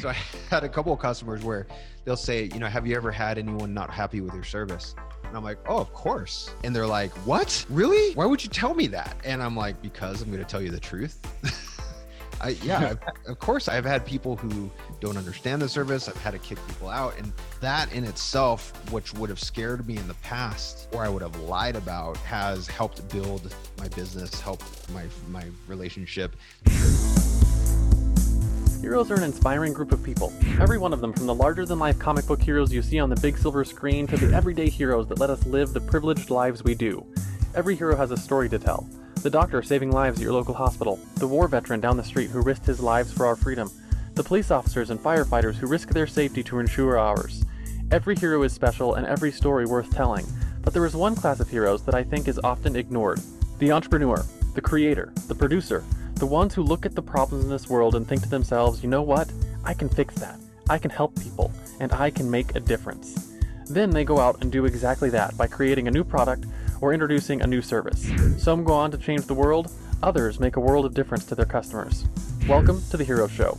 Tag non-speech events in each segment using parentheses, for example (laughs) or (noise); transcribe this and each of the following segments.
so I had a couple of customers where they'll say, you know, have you ever had anyone not happy with your service? And I'm like, oh, of course. And they're like, what? Really? Why would you tell me that? And I'm like, because I'm going to tell you the truth. (laughs) I, yeah, of course, I've had people who don't understand the service. I've had to kick people out. And that in itself, which would have scared me in the past or I would have lied about, has helped build my business, help my, my relationship. Heroes are an inspiring group of people. Every one of them, from the larger than life comic book heroes you see on the big silver screen to the everyday heroes that let us live the privileged lives we do. Every hero has a story to tell. The doctor saving lives at your local hospital, the war veteran down the street who risked his lives for our freedom, the police officers and firefighters who risk their safety to ensure ours. Every hero is special and every story worth telling, but there is one class of heroes that I think is often ignored the entrepreneur, the creator, the producer, the ones who look at the problems in this world and think to themselves, you know what? I can fix that. I can help people, and I can make a difference. Then they go out and do exactly that by creating a new product or introducing a new service. Some go on to change the world, others make a world of difference to their customers. Welcome to the Hero Show.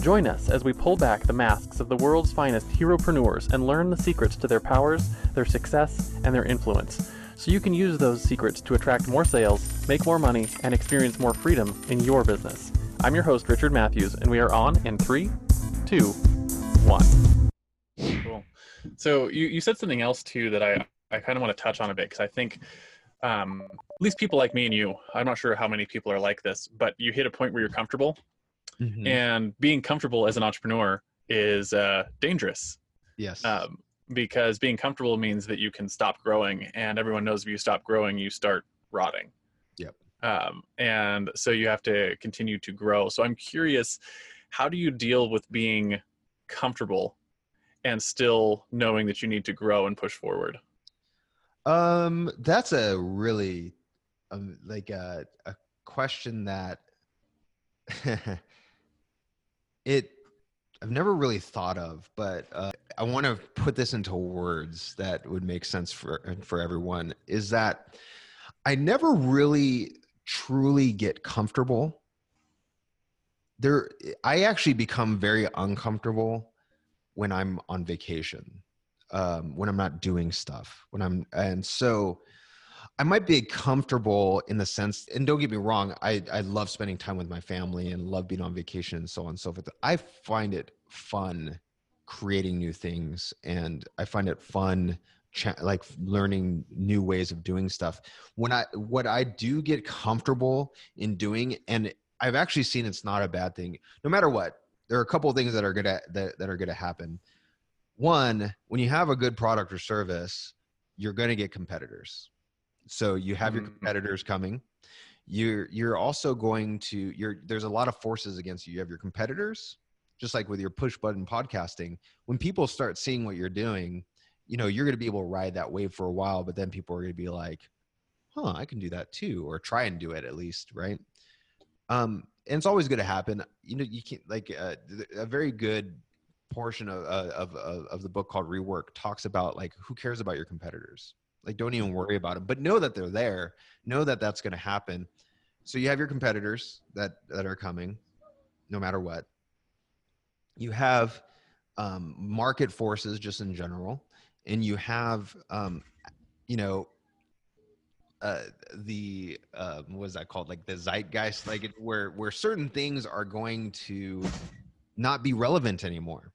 Join us as we pull back the masks of the world's finest heropreneurs and learn the secrets to their powers, their success, and their influence so you can use those secrets to attract more sales, make more money, and experience more freedom in your business. I'm your host, Richard Matthews, and we are on in three, two, one. Cool. So you, you said something else too that I, I kind of want to touch on a bit because I think um, at least people like me and you, I'm not sure how many people are like this, but you hit a point where you're comfortable. Mm-hmm. And being comfortable as an entrepreneur is uh, dangerous. Yes. Um, because being comfortable means that you can stop growing and everyone knows if you stop growing you start rotting. Yep. Um, and so you have to continue to grow. So i'm curious how do you deal with being comfortable and still knowing that you need to grow and push forward? Um that's a really um, like a, a question that (laughs) it I've never really thought of, but uh, I want to put this into words that would make sense for for everyone. Is that I never really truly get comfortable. There, I actually become very uncomfortable when I'm on vacation, um, when I'm not doing stuff, when I'm, and so I might be comfortable in the sense, and don't get me wrong, I, I love spending time with my family and love being on vacation and so on and so forth. I find it fun creating new things and I find it fun like learning new ways of doing stuff. When I, what I do get comfortable in doing, and I've actually seen it's not a bad thing, no matter what, there are a couple of things that are gonna, that, that are gonna happen. One, when you have a good product or service, you're to get competitors so you have your mm-hmm. competitors coming. You're you're also going to you're there's a lot of forces against you. You have your competitors, just like with your push button podcasting. When people start seeing what you're doing, you know you're going to be able to ride that wave for a while, but then people are going to be like, "Huh, I can do that too," or try and do it at least, right? Um, and it's always going to happen. You know, you can't like uh, a very good portion of, uh, of, of of the book called Rework talks about like who cares about your competitors like don't even worry about them, but know that they're there. Know that that's going to happen. So you have your competitors that that are coming, no matter what. You have um, market forces just in general, and you have um, you know uh, the uh, what is that called? Like the zeitgeist, like it, where where certain things are going to not be relevant anymore.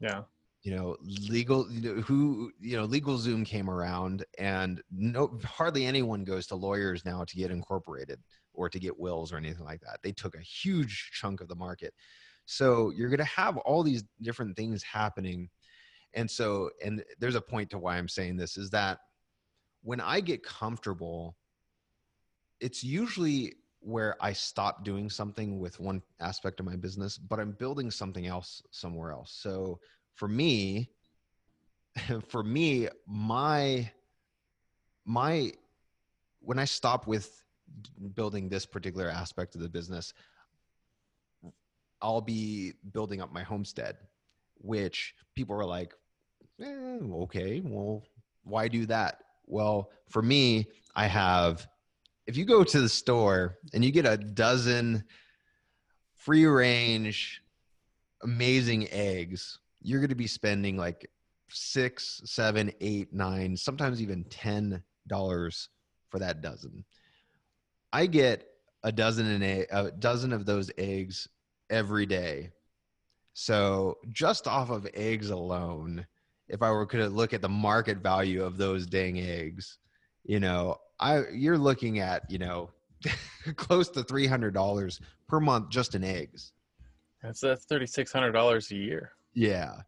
Yeah you know legal you know, who you know LegalZoom came around and no hardly anyone goes to lawyers now to get incorporated or to get wills or anything like that. They took a huge chunk of the market. So you're going to have all these different things happening. And so and there's a point to why i'm saying this is that when i get comfortable it's usually where i stop doing something with one aspect of my business but i'm building something else somewhere else. So for me (laughs) for me my my when i stop with building this particular aspect of the business i'll be building up my homestead which people are like eh, okay well why do that? Well for me i have if you go to the store and you get a dozen free range amazing eggs, you're going to be spending like six, seven, eight, nine, sometimes even ten dollars for that dozen. I get a dozen and a, dozen of those eggs every day. So just off of eggs alone, if I were to look at the market value of those dang eggs, you know, I you're looking at you know (laughs) close to three hundred dollars per month just in eggs. That's that's thirty six hundred dollars a year. Yeah.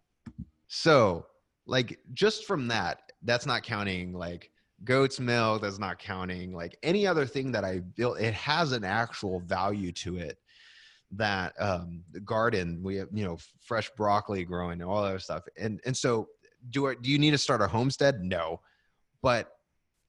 So like just from that, that's not counting like goat's milk. That's not counting like any other thing that I built. It has an actual value to it. That um, the garden we have, you know, fresh broccoli growing and all that stuff. And and so do I, do you need to start a homestead? No, but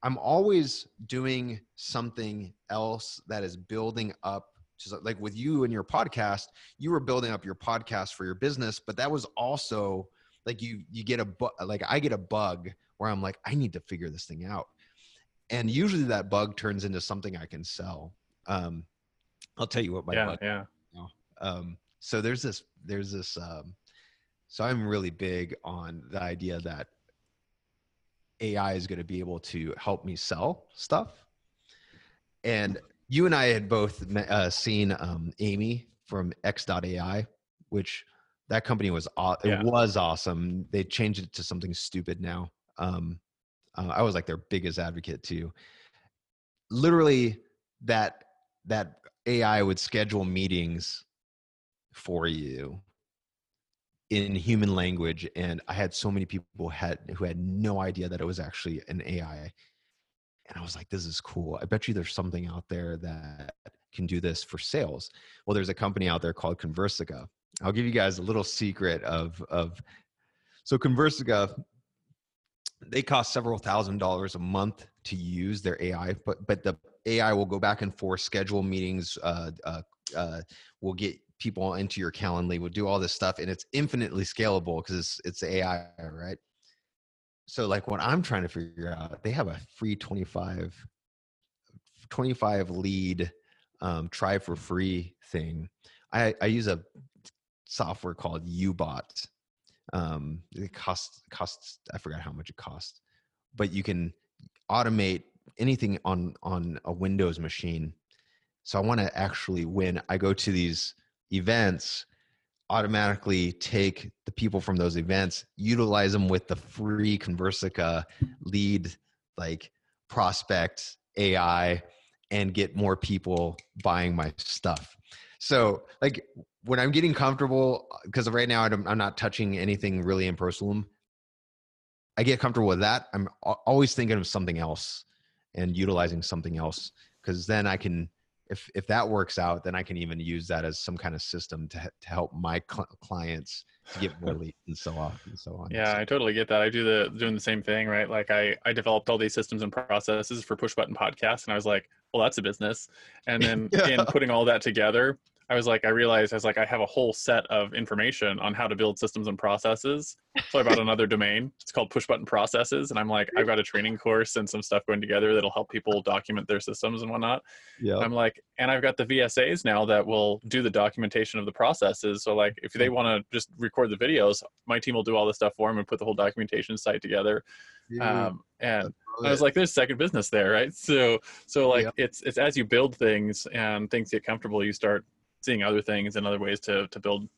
I'm always doing something else that is building up. Just like with you and your podcast, you were building up your podcast for your business, but that was also like you you get a bu- like I get a bug where I'm like I need to figure this thing out, and usually that bug turns into something I can sell. Um, I'll tell you what my yeah, bug. Yeah. Um, so there's this there's this. Um, so I'm really big on the idea that AI is going to be able to help me sell stuff. And you and I had both uh, seen um, Amy from X.AI, which that company was aw- Yeah. it was awesome. They changed it to something stupid now. Um, uh, I was like their biggest advocate too. Literally, that that AI would schedule meetings for you in human language and i had so many people had who had no idea that it was actually an ai and i was like this is cool. I bet you there's something out there that can do this for sales. Well there's a company out there called conversica. I'll give you guys a little secret of of so conversica they cost several thousand dollars a month to use their ai but but the ai will go back and forth schedule meetings uh, uh, uh, will get people into your calendly will do all this stuff and it's infinitely scalable because it's it's ai right so like what i'm trying to figure out they have a free 25 25 lead um, try for free thing. I i use a software called ubot um it costs costs i forgot how much it costs but you can automate anything on on a windows machine. So i want to actually when i go to these events automatically take the people from those events utilize them with the free conversica lead like prospect ai and get more people buying my stuff. So like when i'm getting comfortable uh, because right now I'm, I'm not touching anything really in Prosulum, i get comfortable with that. I'm always thinking of something else and utilizing something else because then i can if if that works out then i can even use that as some kind of system to, to help my cl- clients to get more leads and so on and so on Yeah, I totally get that. I do the doing the same thing, right? Like I I developed all these systems and processes for push button podcasts, and I was like, well, that's a business. And then (laughs) Yeah. in putting all that together, I was like, I realized I was like, I have a whole set of information on how to build systems and processes. So I bought another (laughs) domain. It's called Push Button Processes, and I'm like, I've got a training course and some stuff going together that'll help people document their systems and whatnot. yeah I'm like, and I've got the VSAs now that will do the documentation of the processes. So like, if they want to just record the videos, my team will do all the stuff for them and put the whole documentation site together. Um, and I was like, there's second business there, right? So, so like, Yeah. it's it's as you build things and things get comfortable, you start seeing other things and other ways to to build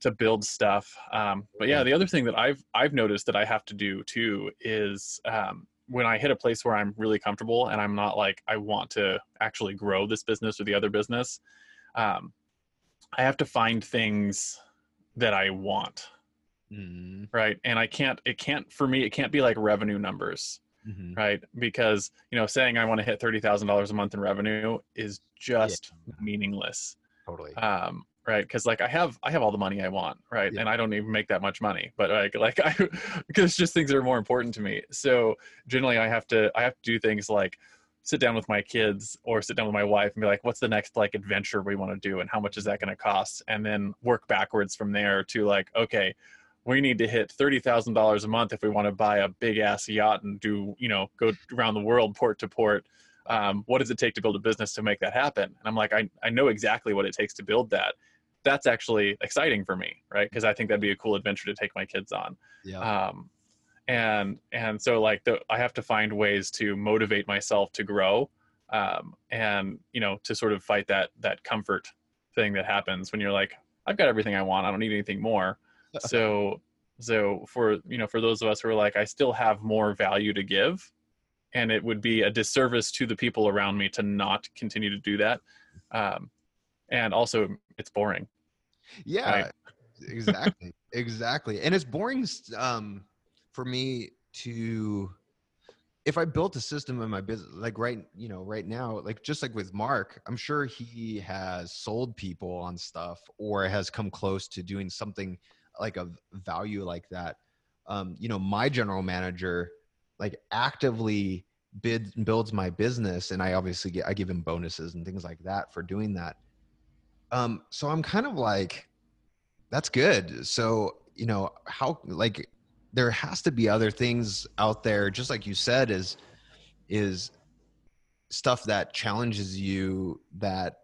to build stuff. Um, but yeah, Yeah. the other thing that I've I've noticed that I have to do too is um, when I hit a place where I'm really comfortable and I'm not like I want to actually grow this business or the other business, um, I have to find things that I want, Mhm, right? And I can't. It can't for me. It can't be like revenue numbers mhm. right? Because you know, saying I want to hit thirty thousand dollars a month in revenue is just meaningless, totally um, right? Because like I have I have all the money I want, right? Yeah. And I don't even make that much money, but like (laughs) like I because just things are more important to me. So generally, I have to I have to do things like sit down with my kids or sit down with my wife and be like what's the next like adventure we want to do and how much is that going to cost and then work backwards from there to like okay we need to hit thirty thousand dollars a month if we want to buy a big ass yacht and do you know go around the world port to port. Um, what does it take to build a business to make that happen? And I'm like, I I know exactly what it takes to build that. that's actually exciting for me right because i think that'd be a cool adventure to take my kids on Yeah. um, and and so like the, i have to find ways to motivate myself to grow um, and you know to sort of fight that that comfort thing that happens when you're like i've got everything i want i don't need anything more (laughs) so so for you know for those of us who are like i still have more value to give and it would be a disservice to the people around me to not continue to do that. Um, and also it's boring. Yeah Right. exactly (laughs) exactly. And it's boring um for me to if i built a system in my business like right you know right now like just like with mark i'm sure he has sold people on stuff or has come close to doing something like a value like that. Um you know my general manager like actively bid builds my business and i obviously get i give him bonuses and things like that for doing that. Um so i'm kind of like that's good. So you know how like there has to be other things out there just like you said is is stuff that challenges you that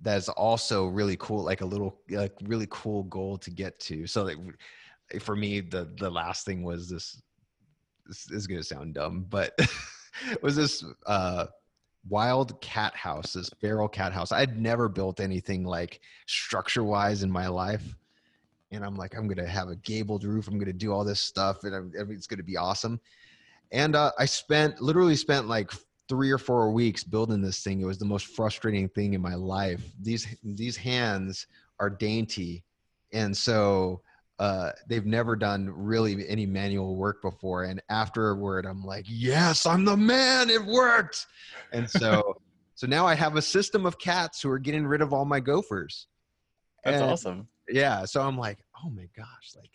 that's also really cool like a little like really cool goal to get to. So like for me the the last thing was this this is going to sound dumb but (laughs) was this uh wild cat house this feral cat house? I'd never built anything like structure wise in my life. And i'm like i'm gonna have a gabled roof. I'm gonna do all this stuff and I'm, it's gonna be awesome. And uh, i spent literally spent like three or four weeks building this thing. It was the most frustrating thing in my life. These these hands are dainty. And so uh, they've never done really any manual work before. And afterward i'm like yes i'm the man. It worked. And so (laughs) so now i have a system of cats who are getting rid of all my gophers. That's And- awesome. yeah so i'm like oh my gosh like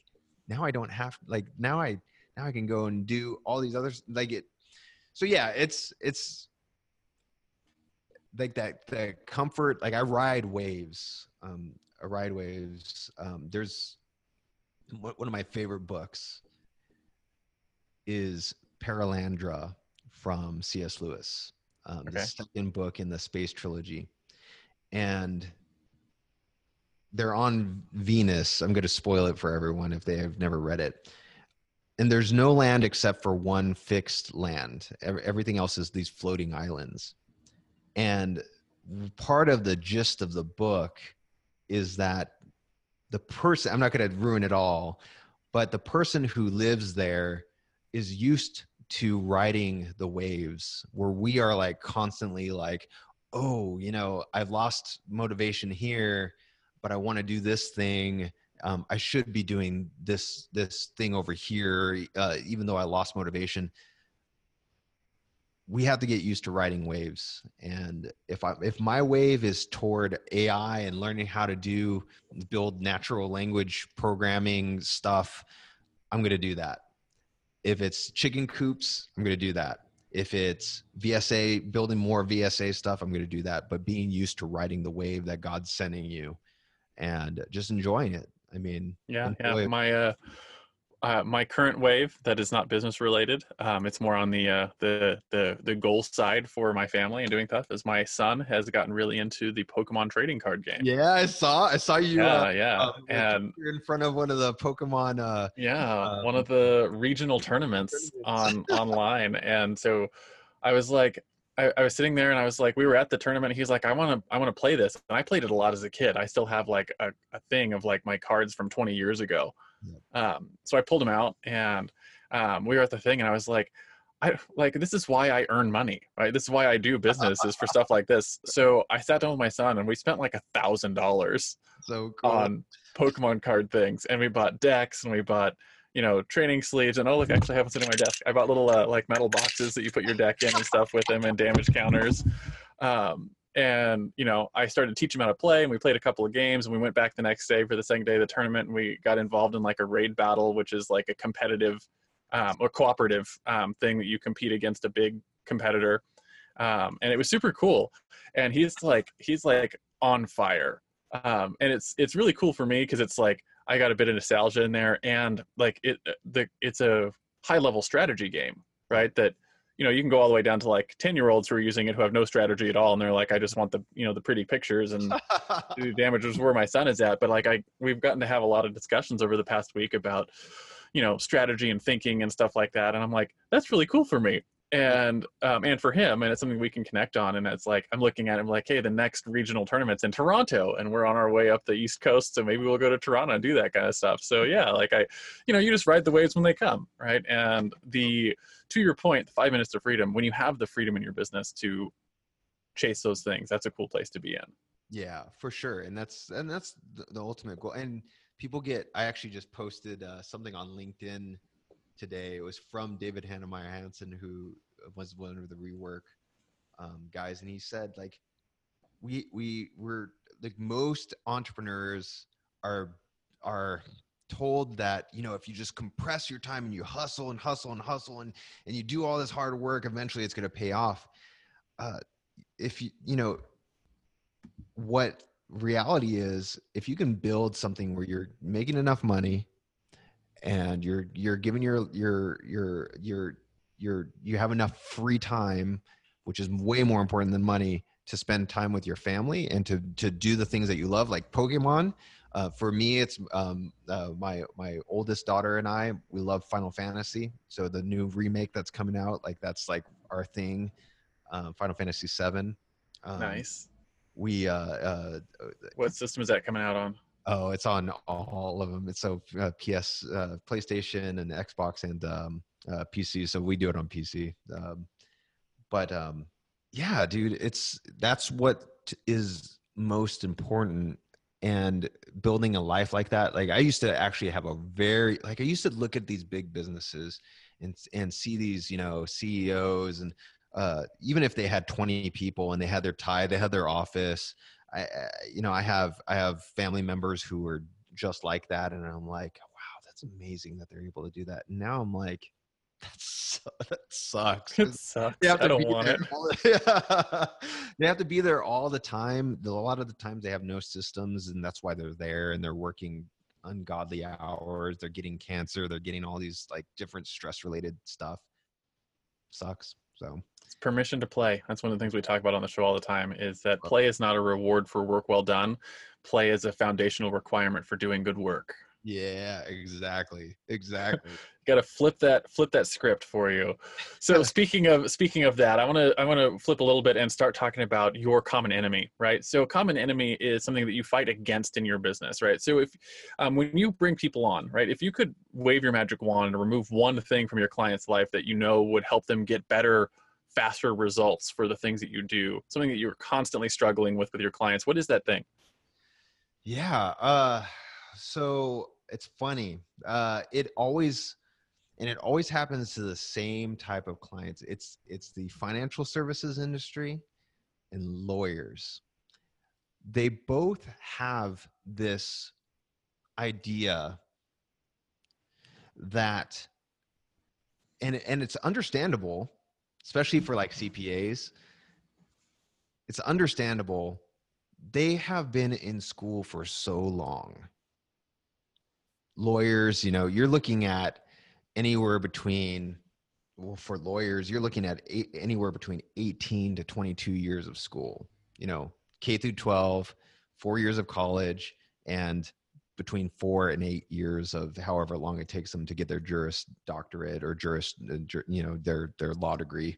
now i don't have like now i now i can go and do all these others. Like it so yeah it's it's like that the comfort like i ride waves um i ride waves um there's one of my favorite books is Perelandra from cs lewis um, the second book in the space trilogy and they're on Venus. I'm going to spoil it for everyone if they have never read it. And there's no land except for one fixed land. Everything else is these floating islands. And part of the gist of the book is that the person, I'm not going to ruin it all, but the person who lives there is used to riding the waves where we are like constantly like, oh, you know, I've lost motivation here but I want to do this thing. Um, I should be doing this this thing over here, uh, even though I lost motivation. We have to get used to riding waves, and if I if my wave is toward AI and learning how to do build natural language programming stuff, I'm going to do that. If it's chicken coops, I'm going to do that. If it's VSA, building more VSA stuff, I'm going to do that. But being used to riding the wave that God's sending you and just enjoying it. I mean, Yeah, yeah. My uh, uh, my current wave that is not business related. Um, it's more on the uh, the the the goal side for my family and doing stuff. Is my son has gotten really into the Pokemon trading card game. yeah, I saw, I saw you. yeah, uh, yeah. uh, and you're in front of one of the Pokemon. Uh, yeah, one um, of the regional tournaments on (laughs) online, and so I was like. I, I was sitting there and I was like, we were at the tournament. He's like, I want to, I want to play this. And I played it a lot as a kid. I still have like a, a thing of like my cards from 20 years ago. Um, so I pulled him out and um, we were at the thing and I was like, I like this is why I earn money, right? This is why I do business is for (laughs) stuff like this. So I sat down with my son and we spent like a thousand dollars so cool. on Pokemon card things, and we bought decks and we bought you know training sleeves and oh look, actually I have one sitting on my desk. I bought little uh, like metal boxes that you put your deck in and stuff with them and damage counters. Um, and you know I started teaching him how to play, and we played a couple of games, and we went back the next day for the second day of the tournament, and we got involved in like a raid battle, which is like a competitive um, or cooperative um, thing that you compete against a big competitor. Um, and it was super cool. And he's like, he's like on fire. Um, and it's, it's really cool for me because it's like, I got a bit of nostalgia in there and like it, the, it's a high level strategy game, right? That you know you can go all the way down to like 10 year olds who are using it who have no strategy at all and they're like i just want the you know the pretty pictures and (laughs) the damages where my son is at. But like i we've gotten to have a lot of discussions over the past week about you know strategy and thinking and stuff like that and i'm like that's really cool for me and um, and for him and it's something we can connect on and it's like i'm looking at him like hey the next regional tournament's in toronto and we're on our way up the east coast so maybe we'll go to toronto and do that kind of stuff. So yeah like i you know you just ride the waves when they come right? And the to your point the five minutes of freedom when you have the freedom in your business to chase those things that's a cool place to be in. Yeah for sure and that's and that's the, the ultimate goal and people get i actually just posted uh, something on linkedin today. It was from David Heinemeier Hansson, who was one of the rework um, guys, and he said like we we were like most entrepreneurs are are told that you know if you just compress your time and you hustle and hustle and hustle and and you do all this hard work eventually it's going to pay off uh if you you know what reality is if you can build something where you're making enough money and you're you're giving your your your your your you have enough free time which is way more important than money to spend time with your family and to to do the things that you love like pokemon. Uh, for me it's um, uh, my my oldest daughter and i we love final fantasy. So the new remake that's coming out like that's like our thing uh, final fantasy 7 um, nice. we uh, uh, what system is that coming out on Oh, it's on all of them. It's so uh, PS, uh, PlayStation, and Xbox, and um, uh, PC. So we do it on PC. Um, but um, yeah, dude, it's that's what is most important. And building a life like that, like I used to actually have a very like I used to look at these big businesses and and see these you know CEOs and uh, even if they had 20 people and they had their tie, they had their office, I, uh, you know, I have I have family members who are just like that, and I'm like, wow, that's amazing that they're able to do that. And now I'm like, (laughs) that's that sucks. It sucks. I don't want it. The, (laughs) they have to be there all the time. A lot of the times they have no systems, and that's why they're there and they're working ungodly hours. They're getting cancer. They're getting all these like different stress related stuff. Sucks. So it's permission to play. That's one of the things we talk about on the show all the time is that play is not a reward for work well done. Play is a foundational requirement for doing good work. Yeah, exactly. (laughs) Exactly. Got to flip that flip that script for you. So (laughs) speaking of speaking of that, I want to I want to flip a little bit and start talking about your common enemy, right? So common enemy is something that you fight against in your business, right? So if um, when you bring people on, right, if you could wave your magic wand and remove one thing from your client's life that you know would help them get better faster results for the things that you do something that you're constantly struggling with with your clients. What is that thing? Yeah uh so it's funny uh it always and it always happens to the same type of clients. It's it's the financial services industry and lawyers. They both have this idea that and and it's understandable especially for like CPAs, it's understandable. They have been in school for so long. Lawyers, you know, you're looking at anywhere between, well, for lawyers, you're looking at eight, anywhere between 18 to 22 years of school, you know, K through 12, four years of college, and between four and eight years of however long it takes them to get their juris doctorate or juris, uh, you know, their their law degree.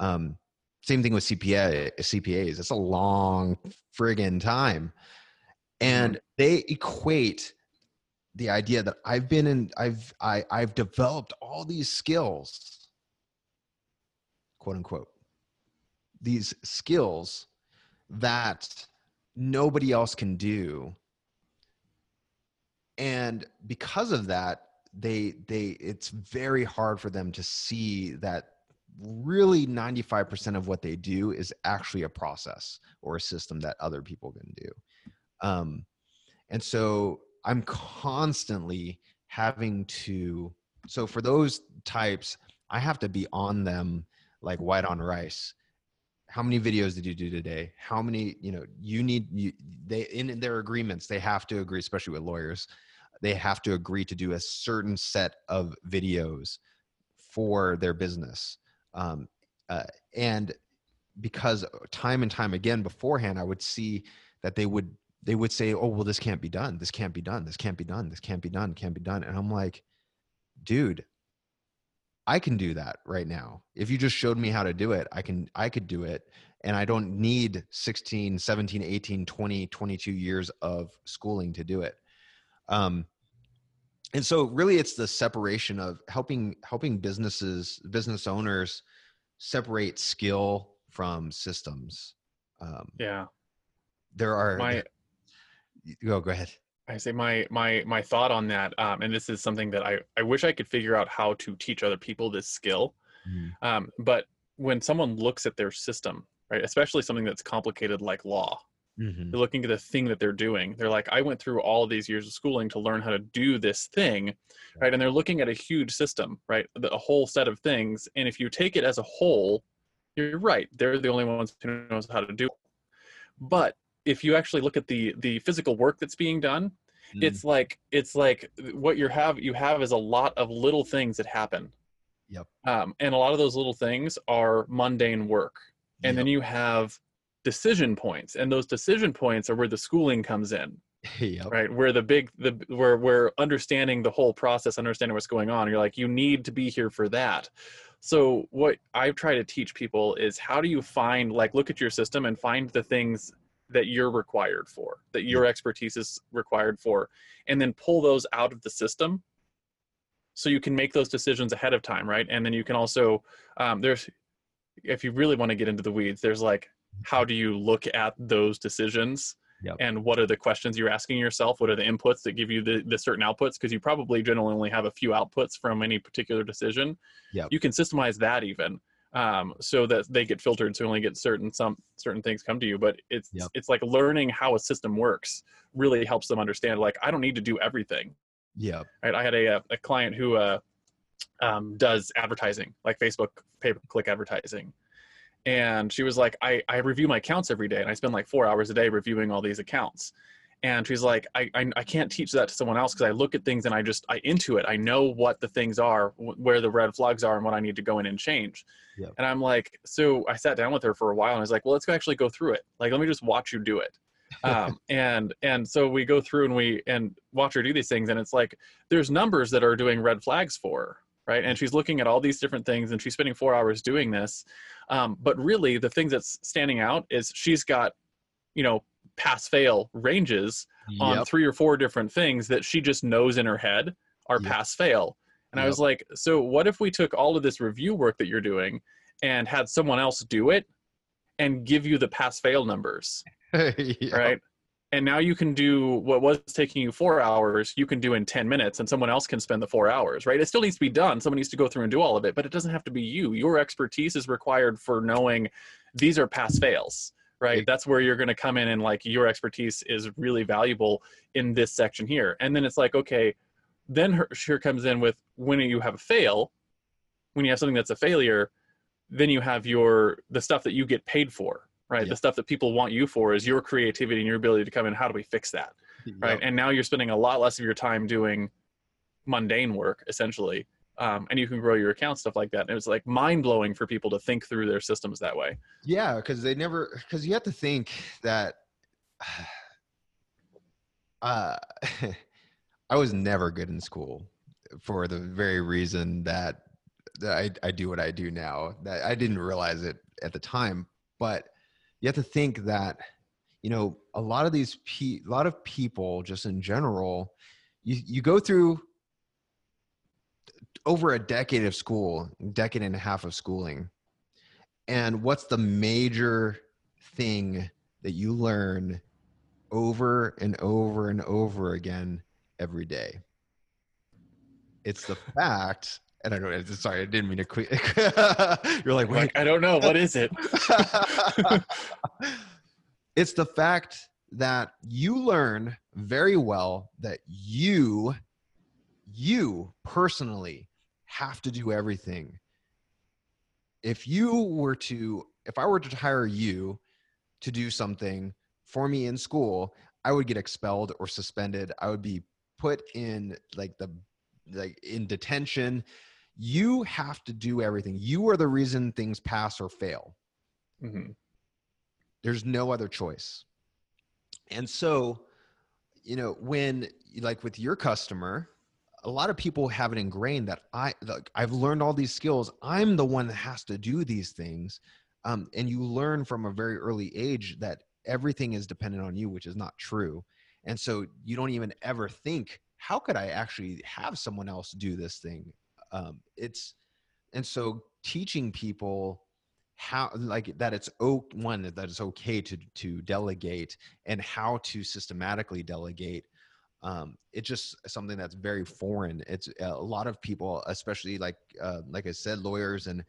Um, same thing with CPA CPAs. It's a long friggin' time, and mm-hmm. they equate the idea that I've been in, I've I, I've developed all these skills, quote unquote, these skills that nobody else can do and because of that they they it's very hard for them to see that really 95% of what they do is actually a process or a system that other people can do. Um, and so i'm constantly having to so for those types i have to be on them like white on rice how many videos did you do today? How many you know you need you they in their agreements they have to agree especially with lawyers they have to agree to do a certain set of videos for their business. Um, uh, and because time and time again beforehand i would see that they would they would say oh well this can't be done. This can't be done. This can't be done. This can't be done. Can't be done. And i'm like dude i can do that right now. If you just showed me how to do it i can i could do it and i don't need 16 17 18 20 22 years of schooling to do it. Um and so really it's the separation of helping helping businesses business owners separate skill from systems. Um Yeah. there are My (laughs) go go ahead I say my my my thought on that, um, and this is something that I I wish I could figure out how to teach other people this skill. Um, but when someone looks at their system, right, especially something that's complicated like law, Mhm. they're looking at the thing that they're doing. They're like, I went through all of these years of schooling to learn how to do this thing, right? And they're looking at a huge system, right? The- A whole set of things. And if you take it as a whole, you're right. They're the only ones who knows how to do. It. But if you actually look at the the physical work that's being done, Mm. it's like it's like what you have you have is a lot of little things that happen. Yep. Um, and a lot of those little things are mundane work and then you have decision points and those decision points are where the schooling comes in (laughs) yep. right where the big the where we're understanding the whole process understanding what's going on you're like you need to be here for that so what i try to teach people is how do you find like look at your system and find the things that you're required for that your expertise is required for and then pull those out of the system so you can make those decisions ahead of time right? And then you can also um, there's if you really want to get into the weeds there's like how do you look at those decisions? Yep. and what are the questions you're asking yourself? What are the inputs that give you the, the certain outputs? Because you probably generally only have a few outputs from any particular decision. Yep. you can systemize that even um, so that they get filtered so only get certain some certain things come to you but it's Yep. it's like learning how a system works really helps them understand like i don't need to do everything yeah right? I had a, a client who uh, um, does advertising, like Facebook pay per click advertising. And she was like, I, I review my accounts every day and I spend like four hours a day reviewing all these accounts. And she's like, I, I, I can't teach that to someone else because I look at things and I just, I into it. I know what the things are, wh- where the red flags are and what I need to go in and change. Yep. And I'm like, so I sat down with her for a while and I was like, well, let's actually go through it. Like, let me just watch you do it. um, (laughs) and and so we go through and we and watch her do these things and it's like there's numbers that are doing red flags for her right and she's looking at all these different things and she's spending four hours doing this um, but really the thing that's standing out is she's got you know pass fail ranges on Yep. three or four different things that she just knows in her head are Yep. pass fail and i was like so what if we took all of this review work that you're doing and had someone else do it and give you the pass fail numbers (laughs) Yep. right? And now you can do what was taking you four hours, you can do in 10 minutes, and someone else can spend the four hours, right? It still needs to be done. Someone needs to go through and do all of it, but it doesn't have to be you. Your expertise is required for knowing these are pass fails, right? That's where you're going to come in and like your expertise is really valuable in this section here. And then it's like, okay, then her, here comes in with when you have a fail, when you have something that's a failure, then you have your the stuff that you get paid for right Yep. the stuff that people want you for is your creativity and your ability to come in how do we fix that right and now you're spending a lot less of your time doing mundane work essentially um, and you can grow your account stuff like that and it was like mind-blowing for people to think through their systems that way Yeah, because they never because you have to think that (sighs) uh (laughs) I was never good in school for the very reason that that I, I do what I do now. That I didn't realize it at the time, but you have to think that you know a lot of these pe- a lot of people just in general you you go through over a decade of school decade and a half of schooling. And what's the major thing that you learn over and over and over again every day? It's the (laughs) fact and i don't sorry i didn't mean to quit (laughs) you're like wait like i don't know what is it? (laughs) It's the fact that you learn very well that you you personally have to do everything. If you were to if i were to hire you to do something for me in school i would get expelled or suspended. I would be put in like the like in detention. You have to do everything. You are the reason things pass or fail. Hmm there's no other choice. And so you know when like with your customer a lot of people have it ingrained that i like i've learned all these skills. I'm the one that has to do these things um, and you learn from a very early age that everything is dependent on you which is not true. And so you don't even ever think how could i actually have someone else do this thing? Um, it's and so teaching people how like that it's oh one that it's okay to to delegate and how to systematically delegate um it's just something that's very foreign it's a lot of people especially like uh, like i said lawyers and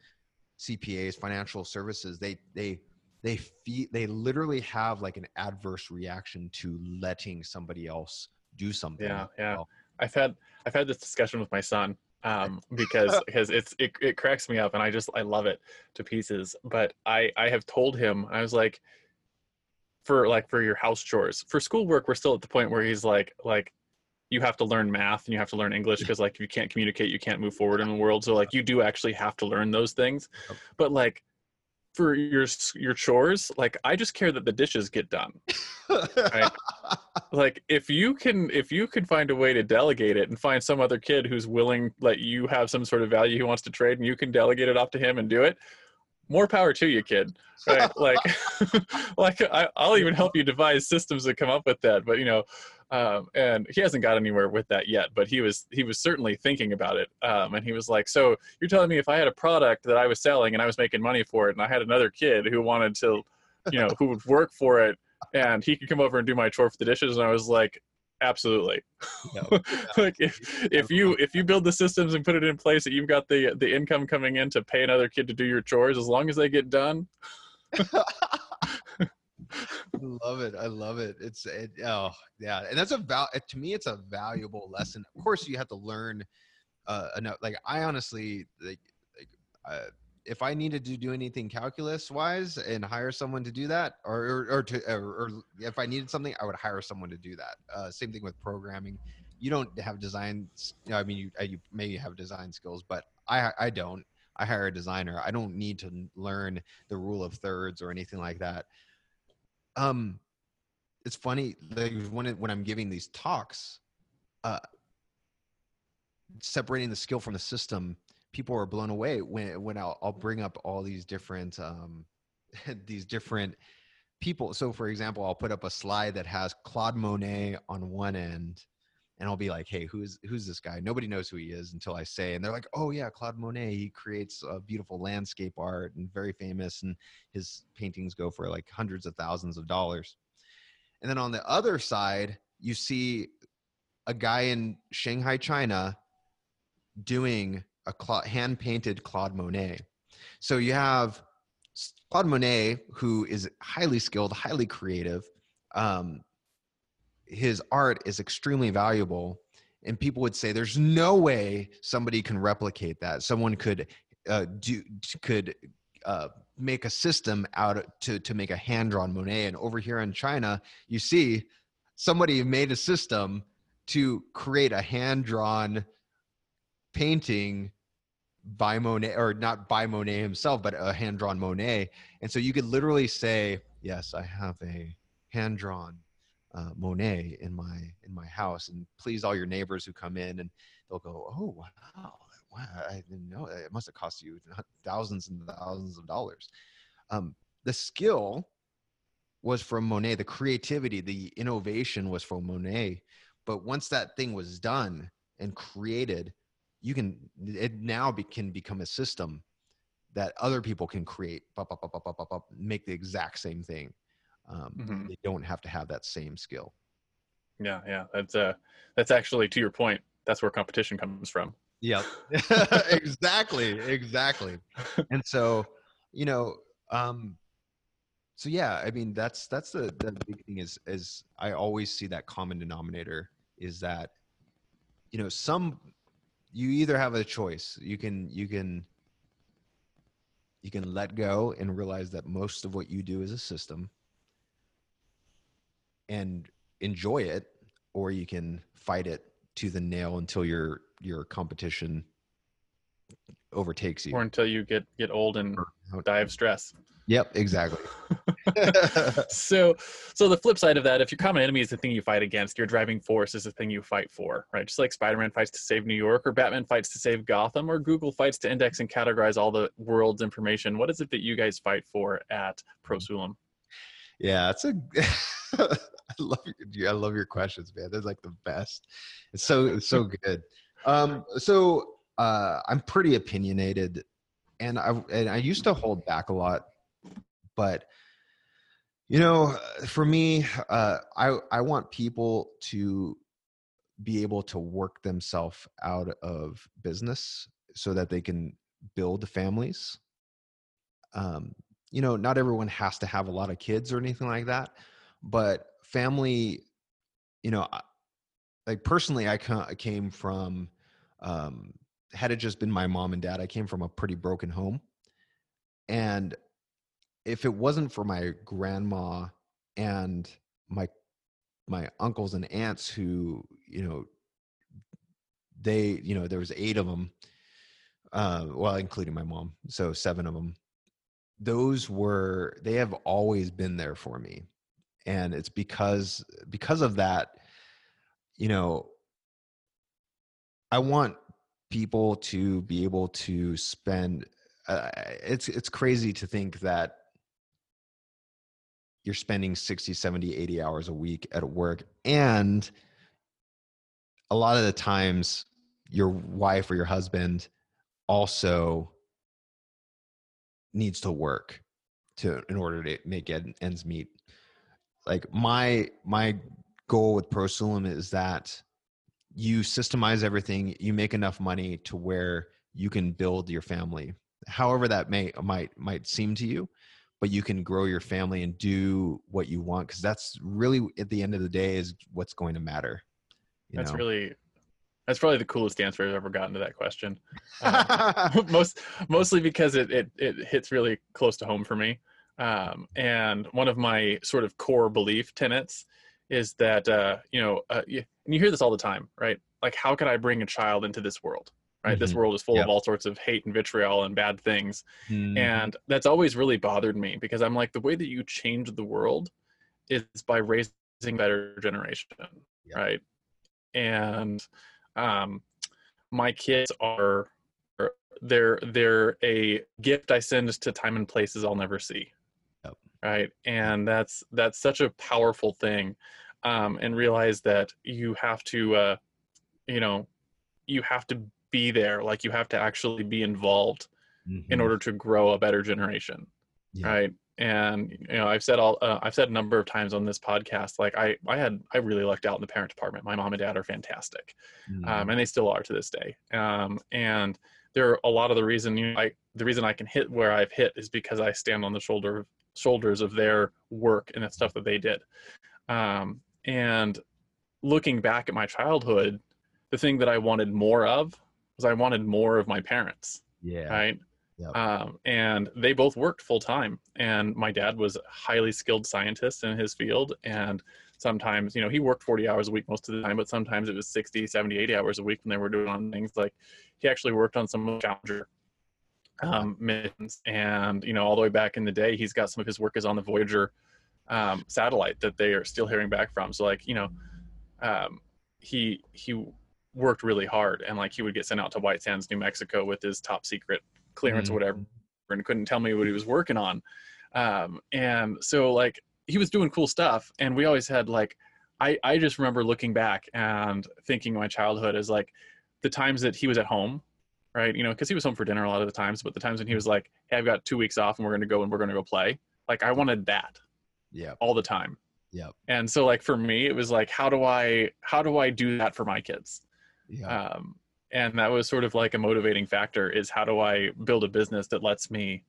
cpas financial services they they they feel they literally have like an adverse reaction to letting somebody else do something Yeah, yeah. I've had I've had this discussion with my son um, (laughs) because because it's it, it cracks me up and I just I love it to pieces. But I I have told him I was like for like for your house chores for schoolwork we're still at the point where he's like like you have to learn math and you have to learn English because like if you can't communicate you can't move forward in the world. So like you do actually have to learn those things. But like for your your chores like I just care that the dishes get done (laughs) like if you can if you can find a way to delegate it and find some other kid who's willing like you have some sort of value who wants to trade and you can delegate it off to him and do it more power to you kid. Right? (laughs) Like (laughs) like I, i'll even help you devise systems that come up with that but you know um, and he hasn't got anywhere with that yet but he was he was certainly thinking about it um, and he was like so you're telling me if i had a product that i was selling and i was making money for it and i had another kid who wanted to you know who would work for it and he could come over and do my chore for the dishes? And i was like absolutely (laughs) Yeah. like if if you if you build the systems and put it in place that you've got the the income coming in to pay another kid to do your chores as long as they get done I (laughs) (laughs) love it. I love it. It's it, oh yeah, and that's a val. To me, it's a valuable lesson. Of course, you have to learn. Uh, enough. Like I honestly like, like uh, if I needed to do anything calculus wise and hire someone to do that, or or, to or, or if I needed something, I would hire someone to do that. Uh, same thing with programming. You don't have design. I mean, you, uh, you maybe have design skills, but I I don't. I hire a designer. I don't need to learn the rule of thirds or anything like that um it's funny like when it, when i'm giving these talks uh separating the skill from the system people are blown away when when i'll, I'll bring up all these different um (laughs) these different people. So for example i'll put up a slide that has claude monet on one end and i'll be like hey who's who's this guy? Nobody knows who he is until i say and they're like oh yeah claude monet. He creates beautiful landscape art and very famous and his paintings go for like hundreds of thousands of dollars. And then on the other side, you see a guy in Shanghai, China doing a Cla- hand painted Claude Monet. So you have Claude Monet, who is highly skilled, highly creative. Um, his art is extremely valuable. And people would say, there's no way somebody can replicate that. Someone could uh, do, could uh, make a system out to to make a hand drawn Monet. And over here in China, you see somebody made a system to create a hand drawn painting by Monet, or not by Monet himself, but a hand drawn Monet. And so you could literally say, "Yes, I have a hand drawn." Uh, Monet in my in my house, and please all your neighbors who come in, and they'll go, "Oh wow, wow, I didn't know. It must have cost you thousands and thousands of dollars. Um, the skill was from Monet. The creativity, the innovation was from Monet. But once that thing was done and created, you can it now be, can become a system that other people can create, make the exact same thing. Um, Mhm. They don't have to have that same skill. yeah yeah that's uh that's actually to your point that's where competition comes from yeah (laughs) (laughs) exactly. Exactly. And so, you know, um, so yeah, I mean that's that's the the big thing is is I always see that common denominator is that you know some you either have a choice you can you can you can let go and realize that most of what you do is a system and enjoy it or you can fight it to the nail until your your competition overtakes you. or until you get get old and die of stress. Yep, exactly. (laughs) so so the flip side of that if your common enemy is the thing you fight against your driving force is the thing you fight for right just like spider-man fights to save new york or batman fights to save gotham or google fights to index and categorize all the world's information what is it that you guys fight for at prosulum yeah, it's a. (laughs) I love your, I love your questions, man. They're like the best. It's so it's so (laughs) good. Um, so uh, I'm pretty opinionated, and I and I used to hold back a lot, but you know, for me, uh, I I want people to be able to work themselves out of business so that they can build families. Um, you know, not everyone has to have a lot of kids or anything like that, but family, you know, like personally, I I came from, um, had it just been my mom and dad, I came from a pretty broken home. And if it wasn't for my grandma and my my uncles and aunts who you know they you know there was eight of them uh well including my mom so seven of them those were they have always been there for me and it's because because of that you know i want people to be able to spend uh, it's it's crazy to think that you're spending 60 70 80 hours a week at work and a lot of the times your wife or your husband also needs to work to in order to make ends meet. Like my my goal with prosulum is that you systemize everything you make enough money to where you can build your family however that may might might seem to you but you can grow your family and do what you want because that's really at the end of the day is what's going to matter you that's know? really that's probably the coolest answer i've ever gotten to that question Um, (laughs) (laughs) most mostly because it, it it hits really close to home for me um, and one of my sort of core belief tenets is that uh, you know uh, you, and you hear this all the time right like how could i bring a child into this world right this world is full Yep. of all sorts of hate and vitriol and bad things Mhm. and that's always really bothered me because i'm like the way that you change the world is by raising better generation Yeah. right and um my kids are are- they're they're a gift i send to time and places i'll never see Yep. right and that's that's such a powerful thing um and realize that you have to uh you know you have to be there like you have to actually be involved in Mhm. order to grow a better generation Yeah. right and you know i've said all uh, i've said a number of times on this podcast like i i had i really lucked out in the parent department my mom and dad are fantastic Mhm. um, and they still are to this day um, and there are a lot of the reason you know, I, the reason i can hit where i've hit is because i stand on the shoulder shoulders of their work and the stuff that they did um, and looking back at my childhood the thing that i wanted more of was i wanted more of my parents yeah right? Yep. Um, and they both worked full time. And my dad was a highly skilled scientist in his field. And sometimes, you know, he worked 40 hours a week most of the time, but sometimes it was 60, 70, 80 hours a week when they were doing on things like he actually worked on some Challenger um, missions. And, you know, all the way back in the day, he's got some of his work is on the Voyager um, satellite that they are still hearing back from. So, like, you know, um, he, he, worked really hard and like he would get sent out to White Sands, New Mexico with his top secret clearance or whatever and couldn't tell me what he was working on. Um, and so like he was doing cool stuff and we always had like I, I just remember looking back and thinking my childhood is like the times that he was at home, right? You know, because he was home for dinner a lot of the times, but the times when he was like, Hey, I've got two weeks off and we're gonna go and we're gonna go play. Like I wanted that yeah all the time. Yeah. And so like for me, it was like, how do I how do I do that for my kids? Yeah um, and that was sort of like a motivating factor is how do i build a business that lets me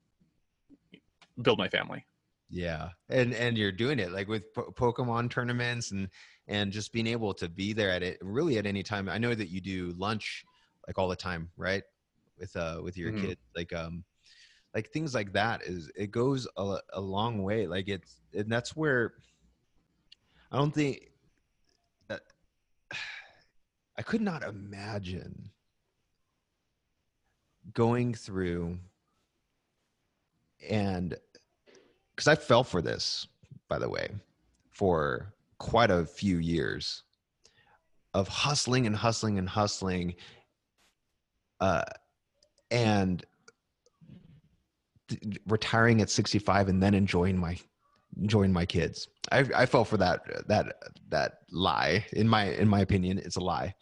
build my family Yeah, and and you're doing it like with po- Pokemon tournaments and and just being able to be there at it really at any time. I know that you do lunch like all the time, right? With uh with your Mhm. kid, like um like things like that is it goes a, a long way. Like it's and that's where I don't think I could not imagine going through and because I fell for this, by the way, for quite a few years of hustling and hustling and hustling uh, and retiring at 65 and then enjoying my enjoying my kids. I, I fell for that that that lie. In my in my opinion, it's a lie.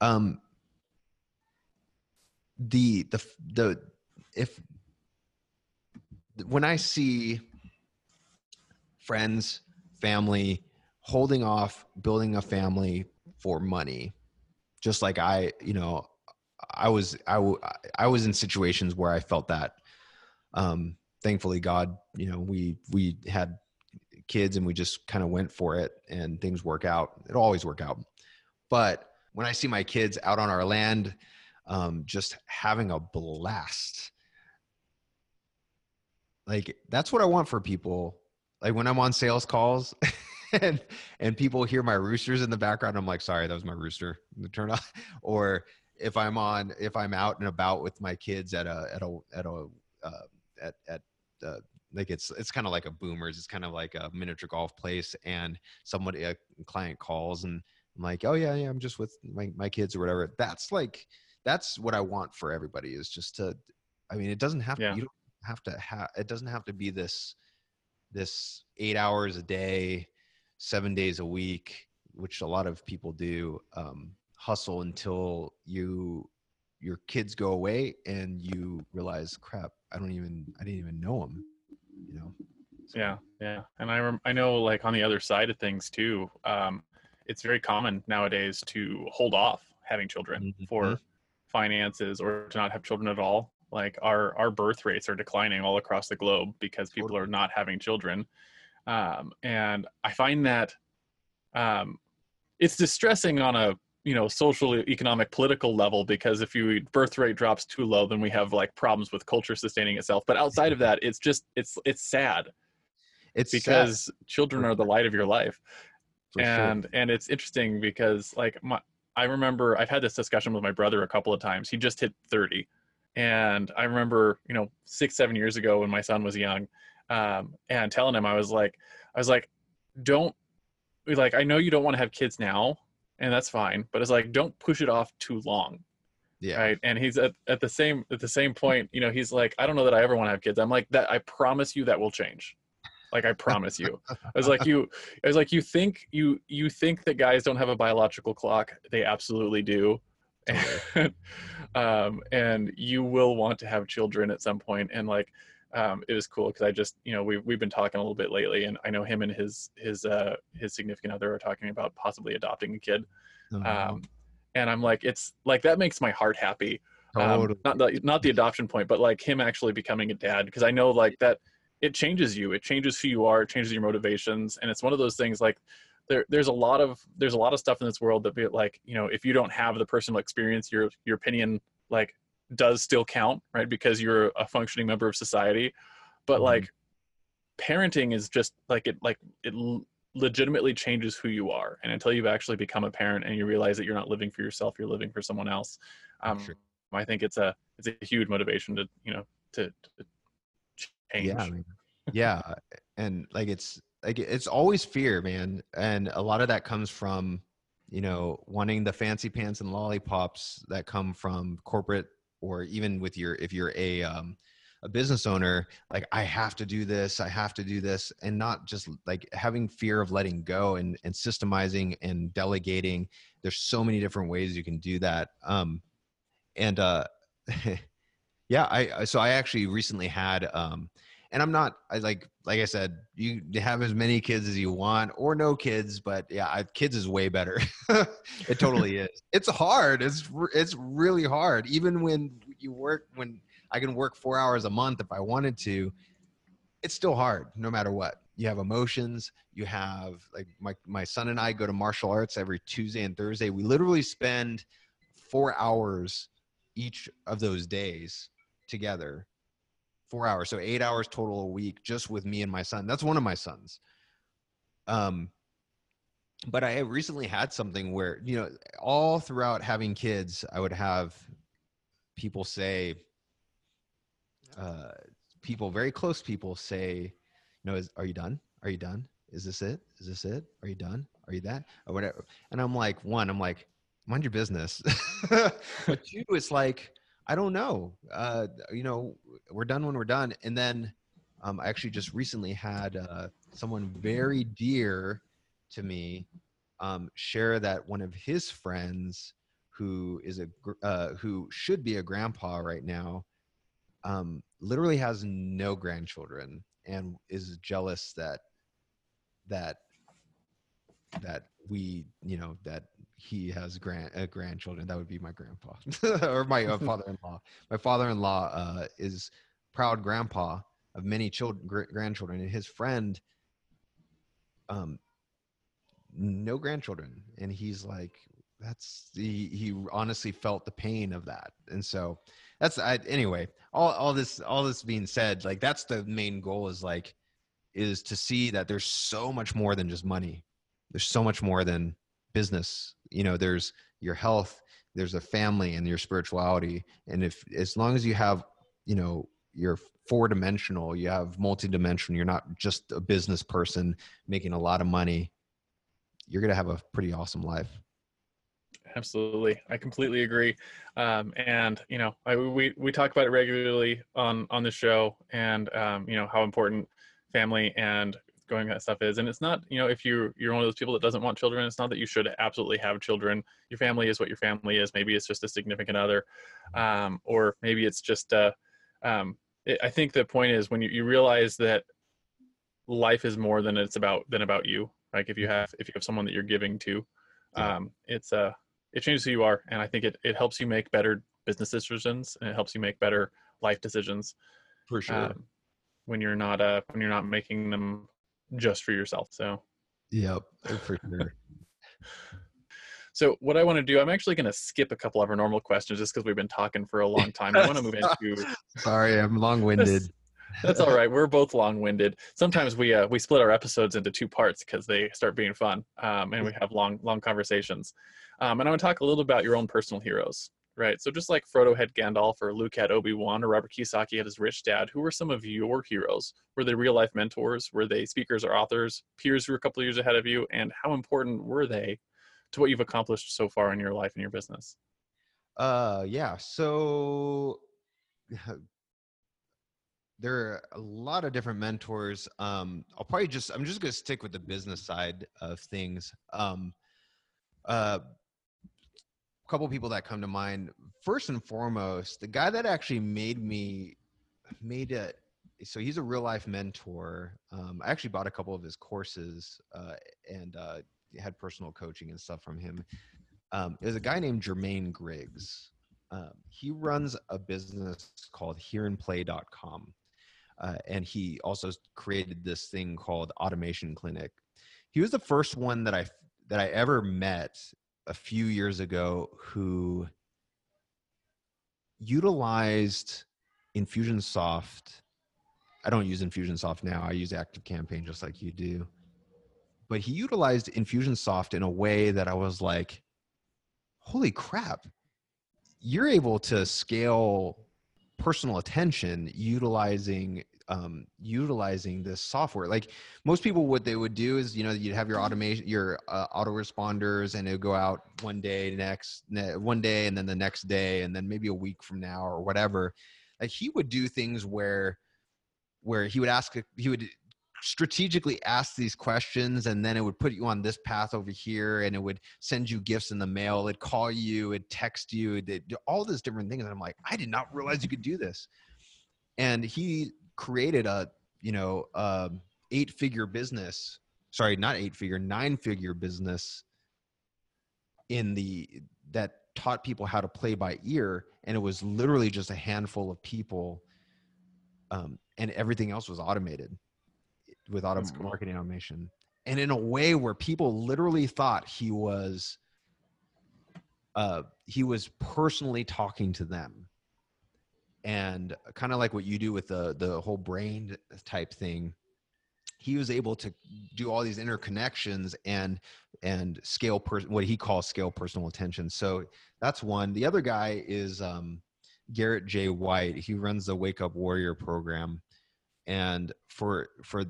Um, the the the if when I see friends, family holding off building a family for money, just like I, you know, I was I, I was in situations where I felt that. Um, thankfully, God, you know, we we had kids and we just kind of went for it, and things work out. It always work out. But when I see my kids out on our land, um, just having a blast, like that's what I want for people. Like when I'm on sales calls. (laughs) and and people hear my roosters in the background i'm like sorry that was my rooster turn off (laughs) or if I'm on if I'm out and about with my kids at a at a at a uh, at at uh, like it's it's kind of like a boomers it's kind of like a miniature golf place and somebody a client calls and i'm like oh yeah yeah i'm just with my, my kids or whatever that's like that's what i want for everybody is just to i mean it doesn't have Yeah. to you don't have to have it doesn't have to be this this eight hours a day seven days a week which a lot of people do um hustle until you your kids go away and you realize crap i don't even i didn't even know them you know So, Yeah, yeah, and I rem- I know like on the other side of things too. Um, it's very common nowadays to hold off having children Mhm. for finances or to not have children at all. Like our our birth rates are declining all across the globe because people are not having children, um, and I find that um, it's distressing on a you know social economic political level because if you birth rate drops too low then we have like problems with culture sustaining itself. But outside of (laughs) that it's just it's it's sad it's sad, because children are the light of your life. For sure. and and it's interesting because like my i remember i've had this discussion with my brother a couple of times. He just hit 30 and i remember you know six seven years ago when my son was young um, and telling him i was like i was like don't like i know you don't want to have kids now and that's fine but it's like don't push it off too long yeah. right? And he's at, at the same at the same point you know he's like i don't know that i ever want to have kids. I'm like that i promise you that will change. Like i promise you. (laughs) I was like you i was like you think you you think that guys don't have a biological clock. They absolutely do. And, (laughs) um, and you will want to have children at some point and like um, it was cool because i just you know we, we've been talking a little bit lately and i know him and his his uh his significant other are talking about possibly adopting a kid Uh-huh. um, and i'm like it's like that makes my heart happy um, not the not the adoption point, but like him actually becoming a dad because I know like that it changes you. It changes who you are. It changes your motivations, and it's one of those things like there there's a lot of there's a lot of stuff in this world that be like you know if you don't have the personal experience, your your opinion like does still count, right? Because you're a functioning member of society, but Mhm. like parenting is just like it like it legitimately changes who you are and until you've actually become a parent and you realize that you're not living for yourself you're living for someone else um, Sure. i think it's a it's a huge motivation to you know to, to change yeah I mean, yeah and like it's like it's always fear man and a lot of that comes from you know wanting the fancy pants and lollipops that come from corporate or even with your if you're a um a business owner like i have to do this i have to do this and not just like having fear of letting go and and systemizing and delegating. There's so many different ways you can do that um and uh (laughs) yeah i so i actually recently had um and i'm not i like like i said you have as many kids as you want or no kids but yeah I, kids is way better. (laughs) It totally is. It's hard. It's it's really hard. Even when you work when i can work four hours a month if i wanted to it's still hard no matter what. You have emotions. You have like my my son and i go to martial arts every tuesday and thursday. We literally spend four hours each of those days together four hours so eight hours total a week just with me and my son that's one of my sons um but i recently had something where you know all throughout having kids i would have people say, uh, people very close people say, you know, is, are you done? Are you done? Is this it? Is this it? Are you done? Are you that? Or whatever. And I'm like, one, I'm like, mind your business. (laughs) but two, it's like, I don't know. Uh, you know, we're done when we're done. And then um, I actually just recently had uh, someone very dear to me um, share that one of his friends who is a uh, who should be a grandpa right now um, literally has no grandchildren and is jealous that that that we you know that he has grand uh, grandchildren that would be my grandpa (laughs) or my uh, (laughs) father-in-law. My father-in-law uh, is proud grandpa of many children gr- grandchildren and his friend um no grandchildren and he's like that's he he honestly felt the pain of that and so that's I, anyway all all this all this being said like that's the main goal is like is to see that there's so much more than just money. There's so much more than business you know there's your health there's a family and your spirituality and if as long as you have you know you're four dimensional you have multi-dimensional you're not just a business person making a lot of money you're going to have a pretty awesome life. Absolutely. I completely agree. Um, and you know I, we we talk about it regularly on on the show and um, you know how important family and going that stuff is and it's not you know if you you're one of those people that doesn't want children it's not that you should absolutely have children. Your family is what your family is. Maybe it's just a significant other um, or maybe it's just uh, um, it, i think the point is when you, you realize that life is more than it's about than about you. Like if you have if you have someone that you're giving to um, it's uh it changes who you are and i think it, it helps you make better business decisions and it helps you make better life decisions for sure. um, when you're not uh when you're not making them just for yourself so yep for sure (laughs) so what i want to do i'm actually going to skip a couple of our normal questions just because we've been talking for a long (laughs) time i want to move into (laughs) sorry i'm long-winded that's all right. We're both long-winded. Sometimes we uh, we split our episodes into two parts because they start being fun, um, and we have long long conversations. Um, and I want to talk a little about your own personal heroes, right? So just like Frodo had Gandalf, or Luke had Obi Wan, or Robert Kiyosaki had his rich dad. Who were some of your heroes? Were they real life mentors? Were they speakers or authors? Peers who were a couple of years ahead of you? And how important were they to what you've accomplished so far in your life and your business? Uh, yeah. So (sighs) there are a lot of different mentors. Um, I'll probably just I'm just gonna stick with the business side of things. Um, uh, couple people that come to mind. First and foremost, the guy that actually made me made it. So he's a real life mentor. Um, I actually bought a couple of his courses uh, and uh, had personal coaching and stuff from him. Um, there's a guy named Jermaine Griggs. Um, he runs a business called hearandplay.com uh, and he also created this thing called Automation Clinic. He was the first one that I that I ever met a few years ago who utilized Infusionsoft. I don't use Infusionsoft now. I use Active Campaign just like you do. But he utilized Infusionsoft in a way that I was like, holy crap. You're able to scale personal attention utilizing um, utilizing this software. Like most people, what they would do is, you know, you'd have your automation, your uh, autoresponders, and it would go out one day, next ne- one day, and then the next day, and then maybe a week from now or whatever. Like he would do things where, where he would ask, he would strategically ask these questions and then it would put you on this path over here and it would send you gifts in the mail it'd call you it'd text you it'd do all these different things and i'm like i did not realize you could do this and he created a you know uh, eight figure business sorry not eight figure nine figure business in the that taught people how to play by ear and it was literally just a handful of people um, and everything else was automated with auto cool. marketing automation and in a way where people literally thought he was uh, he was personally talking to them and kind of like what you do with the the whole brain type thing he was able to do all these interconnections and and scale per, what he calls scale personal attention so that's one the other guy is um, Garrett J. White. He runs the Wake Up Warrior program, and for for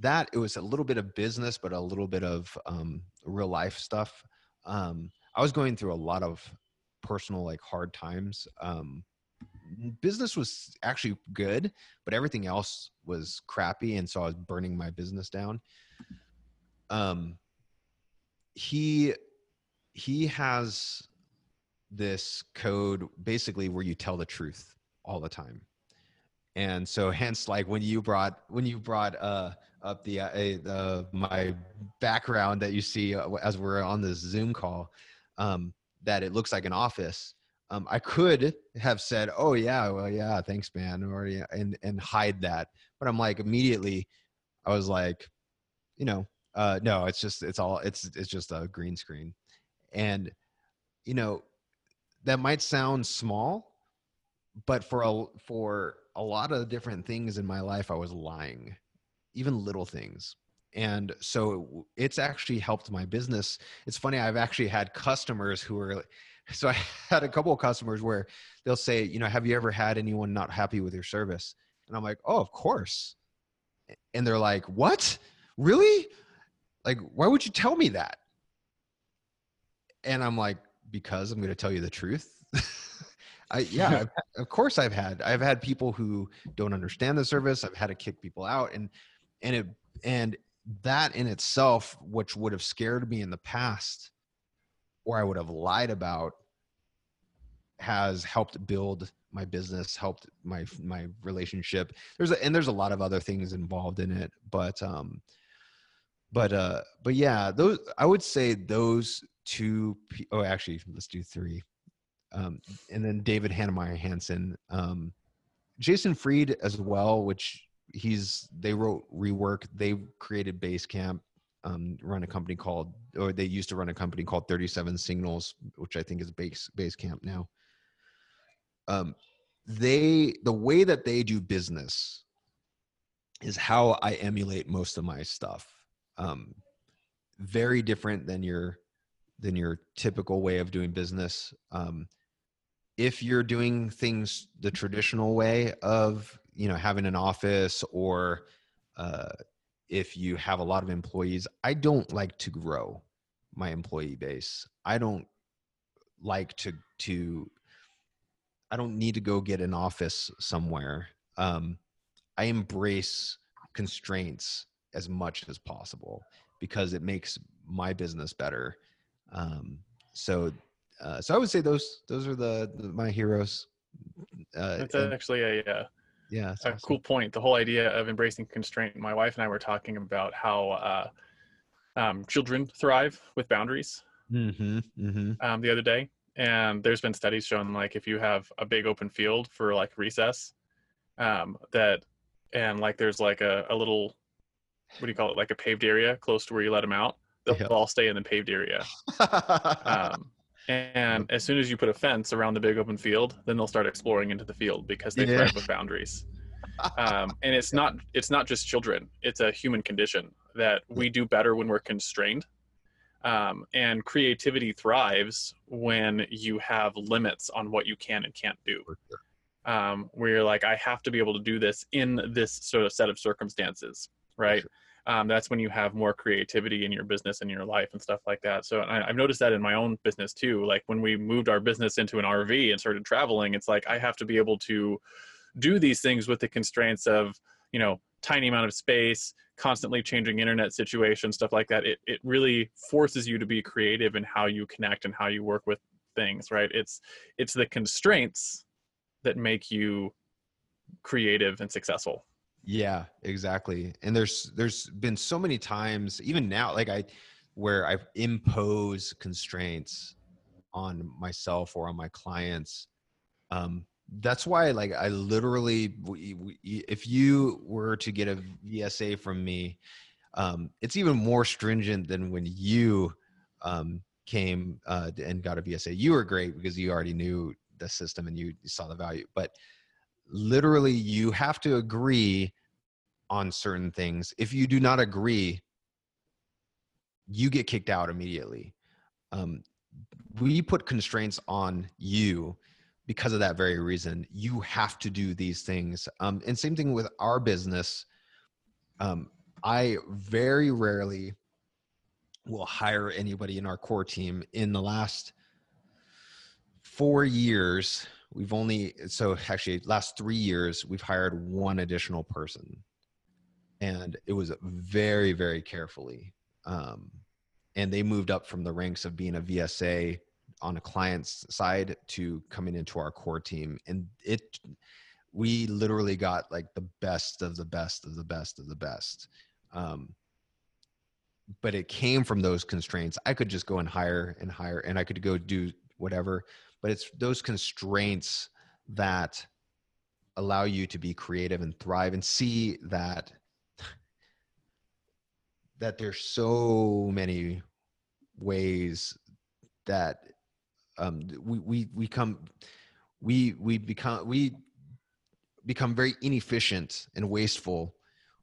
that it was a little bit of business, but a little bit of um, real life stuff. Um, I was going through a lot of personal like hard times. Um, business was actually good, but everything else was crappy, and so I was burning my business down. Um, he he has this code basically where you tell the truth all the time and so (laughs) hence like when you brought when you brought uh up the uh, uh my background that you see uh, as we're on this zoom call um that it looks like an office um i could have said oh yeah well yeah thanks man or yeah and and hide that. But i'm like immediately i was like you know uh no it's just it's all it's it's just a green screen. And you know that might sound small but for a for a lot of different things in my life i was lying even little things. And so it's actually helped my business. It's funny i've actually had customers who are so (laughs) i had a couple of customers where they'll say you know have you ever had anyone not happy with your service? And i'm like oh of course. And they're like what? Really? Like why would you tell me that? And i'm like because i'm going to tell you the truth. (laughs) I, yeah, (laughs) of course I've had I've had people who don't understand the service. I've had to kick people out, and and it and that in itself, which would have scared me in the past, or I would have lied about, has helped build my business, helped my my relationship. There's a, and there's a lot of other things involved in it, but um, but uh, but yeah, those I would say those two. Oh, actually, let's do three um, and then David Heinemeier Hansson, um, Jason Fried as well, which he's they wrote rework. They created Basecamp, um, run a company called, or they used to run a company called Thirty Seven Signals, which I think is Base Basecamp now. Um, they the way that they do business is how I emulate most of my stuff. Um, very different than your than your typical way of doing business. Um, if you're doing things the traditional way of you know having an office or uh, if you have a lot of employees i don't like to grow my employee base. I don't like to to i don't need to go get an office somewhere. Um, i embrace constraints as much as possible because it makes my business better. Um, so uh, so I would say those those are the, the my heroes. Uh, That's and, actually a uh, yeah, a awesome. cool point. The whole idea of embracing constraint. My wife and I were talking about how uh, um, children thrive with boundaries mm-hmm, mm-hmm. Um, the other day, and there's been studies showing like if you have a big open field for like recess, um, that and like there's like a, a little what do you call it like a paved area close to where you let them out they'll yeah. all stay in the paved area (laughs) um, and as soon as you put a fence around the big open field, then they'll start exploring into the field because they yeah. thrive with boundaries. (laughs) Um, and it's not it's not just children; it's a human condition that we do better when we're constrained. Um, and creativity thrives when you have limits on what you can and can't do. Um, where you're like, I have to be able to do this in this sort of set of circumstances, right? Um, that's when you have more creativity in your business and your life and stuff like that. So I, I've noticed that in my own business too. Like when we moved our business into an RV and started traveling, it's like I have to be able to do these things with the constraints of you know tiny amount of space constantly changing internet situation stuff like that it, it really forces you to be creative in how you connect and how you work with things right it's it's the constraints that make you creative and successful yeah, exactly. And there's there's been so many times, even now, like I, where I impose constraints on myself or on my clients. Um, that's why, like, I literally, if you were to get a VSA from me, um, it's even more stringent than when you um, came uh, and got a VSA. You were great because you already knew the system and you saw the value, but literally you have to agree on certain things. If you do not agree, you get kicked out immediately. Um, we put constraints on you because of that very reason. You have to do these things. Um, and same thing with our business. Um, I very rarely will hire anybody in our core team. In the last four years, we've only so actually last three years we've hired one additional person, and it was very very carefully. Um, and they moved up from the ranks of being a VSA on a client's side to coming into our core team. And it we literally got like the best of the best of the best of the best. Um, but it came from those constraints. I could just go and hire and hire and i could go do whatever but it's those constraints that allow you to be creative and thrive and see that that there's so many ways that um, we we we come we we become we become very inefficient and wasteful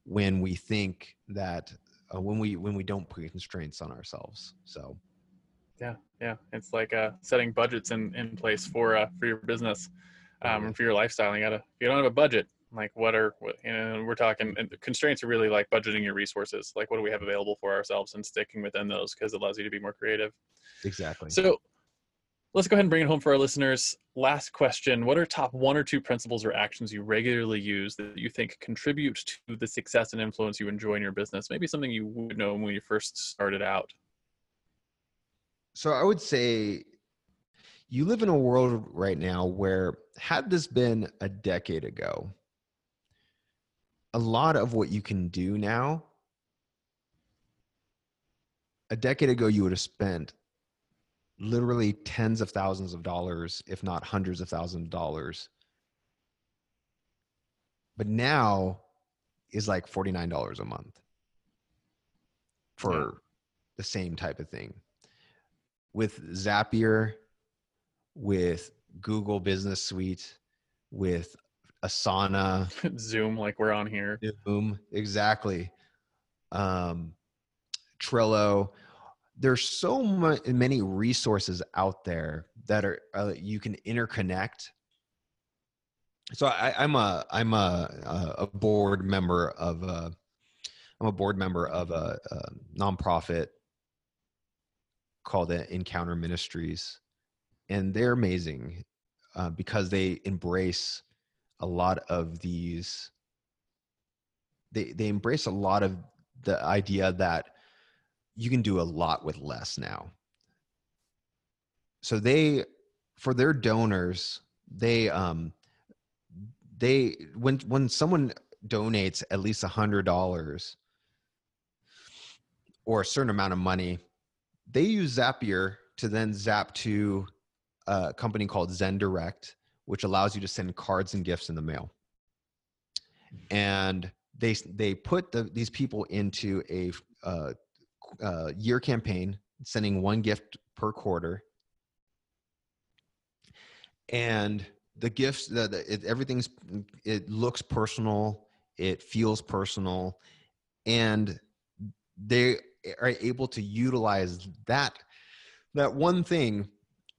when we think that uh, when we when we don't put constraints on ourselves. So yeah yeah. It's like uh, setting budgets in in place for uh, for your business um, and for your lifestyle. You gotta if you don't have a budget like what are what, you know we're talking and constraints are really like budgeting your resources. Like what do we have available for ourselves and sticking within those because it allows you to be more creative. Exactly. So let's go ahead and bring it home for our listeners. Last question. What are top one or two principles or actions you regularly use that you think contribute to the success and influence you enjoy in your business? Maybe something you would know when you first started out so i would say you live in a world right now where had this been a decade ago a lot of what you can do now a decade ago you would have spent literally tens of thousands of dollars if not hundreds of thousands of dollars but now is like $49 a month for yeah. the same type of thing with zapier with google business suite with Asana, (laughs) Zoom, like we're on here. Zoom, exactly. Um, Trello. There's so much, many resources out there that are uh, you can interconnect. So I, I'm a I'm a a board member of a I'm a board member of a, a nonprofit called the Encounter Ministries, and they're amazing uh, because they embrace a lot of these they they embrace a lot of the idea that you can do a lot with less now. So they for their donors they um they when when someone donates at least a hundred dollars or a certain amount of money they use zapier to then zap to a company called zen direct which allows you to send cards and gifts in the mail. And they they put the, these people into a uh, uh, year campaign, sending one gift per quarter. And the gifts, it, everything's it looks personal, it feels personal, and they are able to utilize that that one thing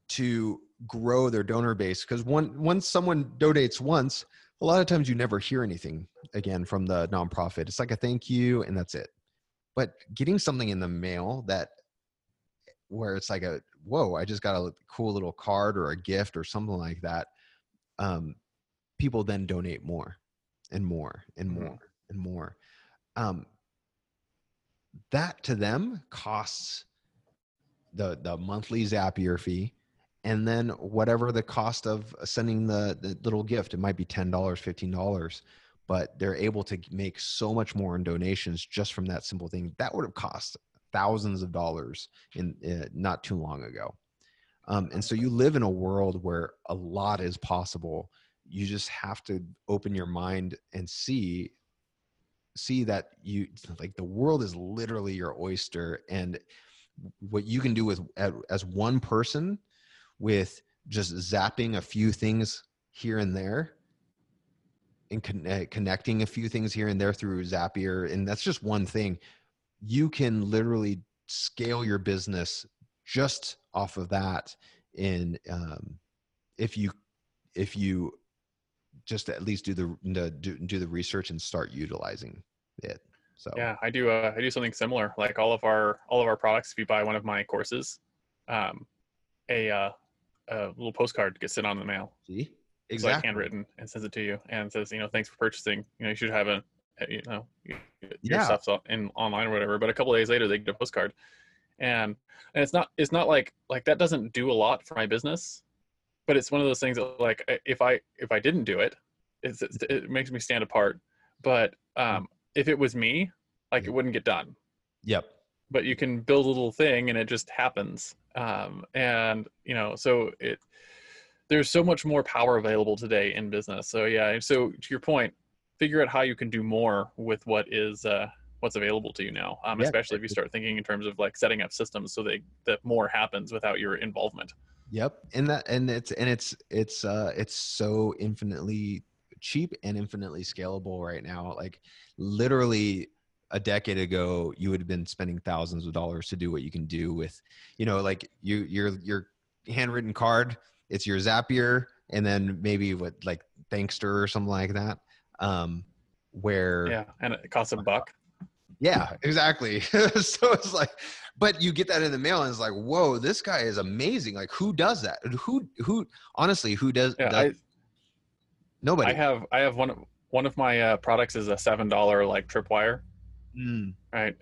to grow their donor base. Because one once someone donates once a lot of times you never hear anything again from the nonprofit. It's like a thank you and that's it. But getting something in the mail that where it's like a whoa i just got a cool little card or a gift or something like that um, people then donate more and more and mm-hmm. more and more. Um, that to them costs the the monthly zapier fee. And then whatever the cost of sending the, the little gift it might be $10 $15 but they're able to make so much more in donations just from that simple thing. That would have cost thousands of dollars in uh, not too long ago. Um, and so you live in a world where a lot is possible. You just have to open your mind and see see that you (laughs) like the world is literally your oyster and what you can do with as one person with just zapping a few things here and there and con- uh, connecting a few things here and there through Zapier. And that's just one thing. You can literally scale your business just off of that in um, if you if you just at least do the, the do, do the research and start utilizing it. So Yeah, I do. Uh, I do something similar. Like all of our all of our products, if you buy one of my courses, um, a uh, a little postcard gets sent on the mail. see It's like exactly. handwritten and sends it to you and says, you know, thanks for purchasing. You know, you should have a, you know, your Yeah. stuff's in online or whatever. But a couple of days later, they get a postcard, and and it's not it's not like like that doesn't do a lot for my business, but it's one of those things that like if I if I didn't do it, it's, it's it makes me stand apart. But um, if it was me, like it wouldn't get done. Yep. but you can build a little thing and it just happens. Um, and you know so it there's so much more power available today in business. So yeah so to your point figure out how you can do more with what is uh, what's available to you now um, Yeah, especially if you start thinking in terms of like setting up systems so that that more happens without your involvement Yep. And that and it's and it's it's uh it's so infinitely cheap and infinitely scalable right now. Like literally a decade ago you would have been spending thousands of dollars to do what you can do with you know like you your your handwritten card it's your zapier and then maybe what like thankster or something like that um where yeah and it costs a buck yeah, (laughs) exactly. (laughs) so it's like, but you get that in the mail, and it's like, whoa, this guy is amazing. Like, who does that? Who, who, honestly, who does? yeah does I, nobody. I have i have one of one of my uh, products is a seven dollar like tripwire Mm, right?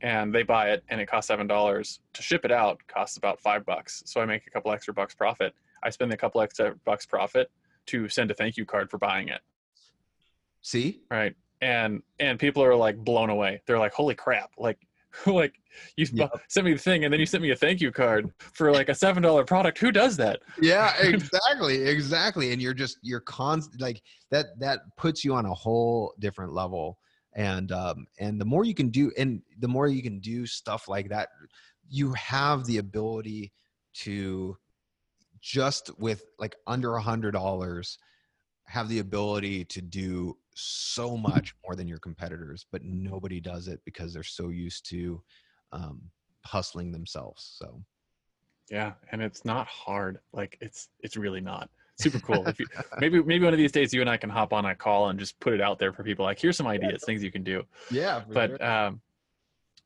And they buy it, and it costs seven dollars to ship it out. Costs about five bucks, so I make a couple extra bucks profit. I spend a couple extra bucks profit to send a thank you card for buying it, see, right? And and people are like blown away. They're like, "Holy crap!" Like (laughs) like you Yep. (laughs) sent me the thing, and then you sent me a thank you card for like a seven dollar product. Who does that? yeah, (laughs) exactly, exactly. And you're just you're constant like that. That puts you on a whole different level. And um, and the more you can do, and the more you can do stuff like that, you have the ability to just with like under a hundred dollars have the ability to do so much more than your competitors but nobody does it because they're so used to um, hustling themselves so Yeah, and it's not hard. Like it's it's really not super cool. If you, (laughs) maybe maybe one of these days you and I can hop on a call and just put it out there for people. Like here's some ideas, things you can do. yeah But um,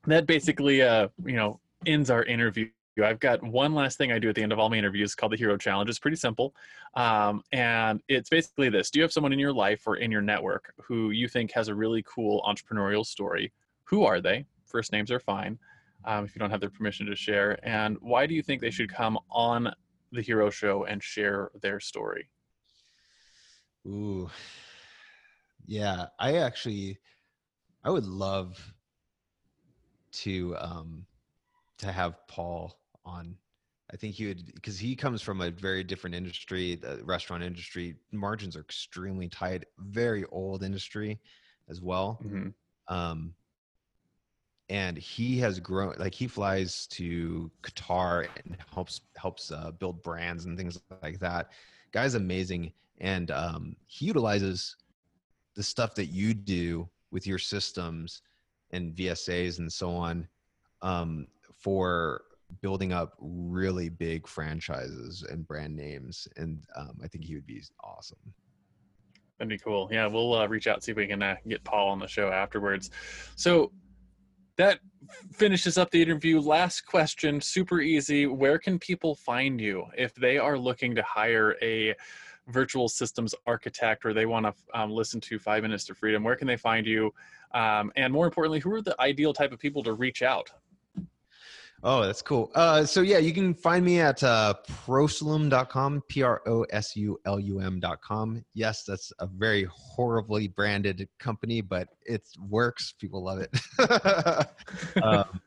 that basically uh you know ends our interview. I've got one last thing I do at the end of all my interviews called the Hero Challenge. It's pretty simple, um, and it's basically this: Do you have someone in your life or in your network who you think has a really cool entrepreneurial story? Who are they? First names are fine. Um, if you don't have their permission to share, and why do you think they should come on the Hero Show and share their story? Ooh. Yeah, I actually I would love to um to have Paul on. I think he would because he comes from a very different industry, the restaurant industry. Margins are extremely tight, very old industry as well. Mhm. Um and he has grown like he flies to Qatar and helps helps uh, build brands and things like that. Guy's amazing and um, he utilizes the stuff that you do with your systems and VSAs and so on um, for building up really big franchises and brand names. And um, I think he would be awesome. That'd be cool. Yeah, we'll uh, reach out see if we can uh, get Paul on the show afterwards. So that finishes up the interview. Last question, super easy. Where can people find you if they are looking to hire a virtual systems architect or they want to um, listen to Five Minutes to Freedom? Where can they find you? Um, and more importantly, who are the ideal type of people to reach out? Oh, that's cool. Uh, so yeah, you can find me at uh, prosulum.com, P-R-O-S-U-L-U-M.com. Yes, that's a very horribly branded company, but it works. People love it. (laughs) um,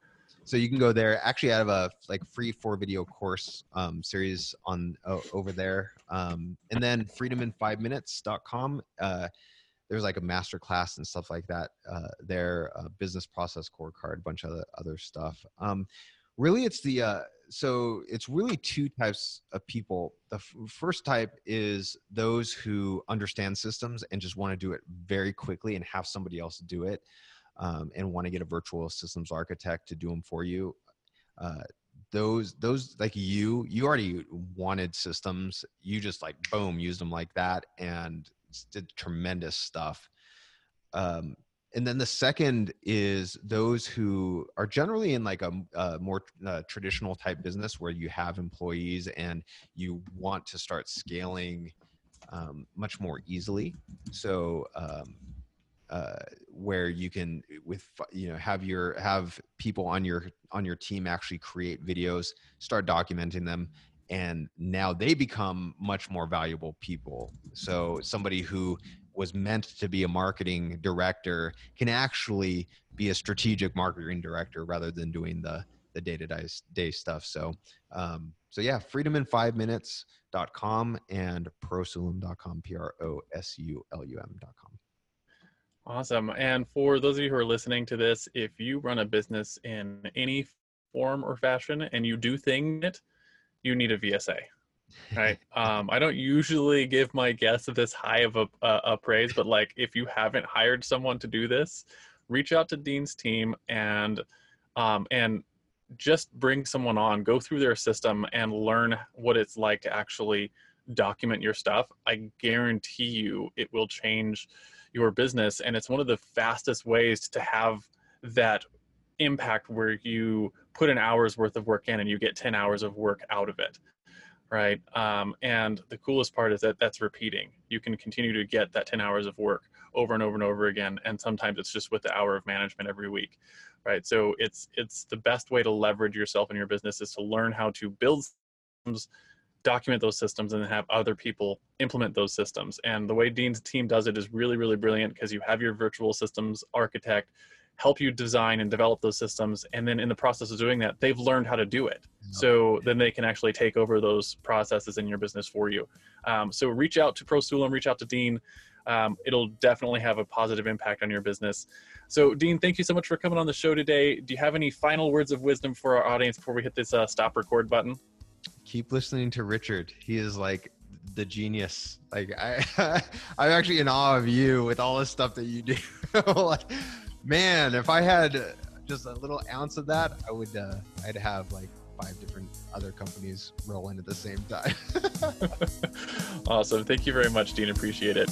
so you can go there. Actually, I have a like free four video course um, series on o over there, um, and then freedomin5minutes.com. Uh, there's like a master class and stuff like that. Uh, there, uh, business process core card, bunch of other, other stuff. Um, really, it's the uh, so it's really two types of people. The f- first type is those who understand systems and just want to do it very quickly and have somebody else do it um, and want to get a virtual systems architect to do them for you. Uh, those those like you you already wanted systems you just like boom used them like that and did tremendous stuff um and then the second is those who are generally in like a, a more uh, traditional type business where you have employees and you want to start scaling um, much more easily. So um, uh, where you can with you know have your have people on your on your team actually create videos start documenting them and now they become much more valuable people. So somebody who was meant to be a marketing director can actually be a strategic marketing director rather than doing the the day-to-day stuff so um, so yeah freedom in five minutes.com and prosulum.com p-r-o-s-u-l-u-m.com Awesome. And for those of you who are listening to this, if you run a business in any form or fashion and you do thing it, you need a VSA. Right. um, I don't usually give my guests this high of a, a, a praise, but like if you haven't hired someone to do this, reach out to Dean's team and um, and just bring someone on, go through their system and learn what it's like to actually document your stuff. I guarantee you it will change your business and it's one of the fastest ways to have that impact where you put an hour's worth of work in and you get 10 hours of work out of it right? Um, and the coolest part is that that's repeating. You can continue to get that 10 hours of work over and over and over again and sometimes it's just with the hour of management every week right? So it's it's the best way to leverage yourself in your business is to learn how to build systems document those systems and have other people implement those systems. And the way Dean's team does it is really, really brilliant because you have your virtual systems architect help you design and develop those systems. And then in the process of doing that, they've learned how to do it. So then they can actually take over those processes in your business for you. Um, so reach out to ProSulum, reach out to Dean. Um, it'll definitely have a positive impact on your business. So, Dean, thank you so much for coming on the show today. Do you have any final words of wisdom for our audience before we hit this uh, stop record button? keep listening to Richard. He is like the genius. Like I, (laughs) I'm actually in awe of you with all the stuff that you do. (laughs) like, man, if I had just a little ounce of that, I would. Uh, I'd have like five different other companies rolling at the same time. (laughs) awesome. Thank you very much, Dean. Appreciate it.